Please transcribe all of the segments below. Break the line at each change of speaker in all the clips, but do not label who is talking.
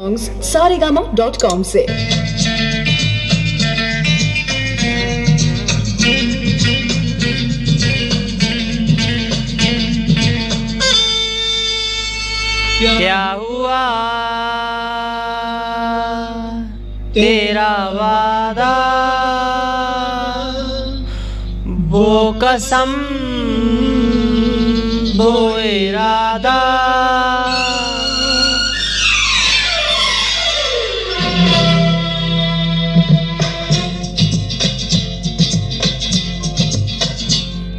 Songs com से।
क्या हुआ? तेरा वादा? वो कसम वो इरादा?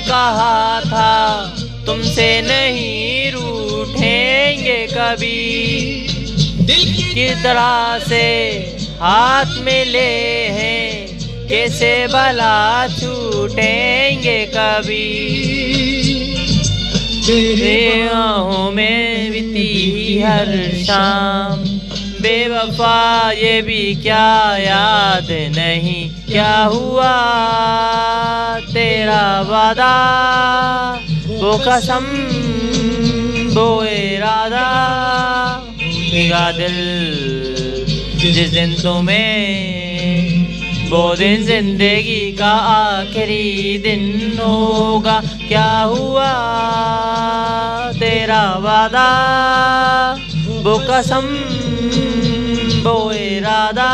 कहा था, तुमसे नहीं रूठेंगे कभी। दिल की तरह से हाथ में ले हैं, कैसे भला छूटेंगे कभी। तेरे आहों में बीती हर शाम, बेवफा ये भी क्या याद नहीं, क्या हुआ? वादा वो कसम वो इरादा भूलेगा दिल जिस दिन तुम्हें, वो दिन ज़िंदगी का आखिरी दिन होगा। क्या हुआ तेरा वादा? वो कसम वो इरादा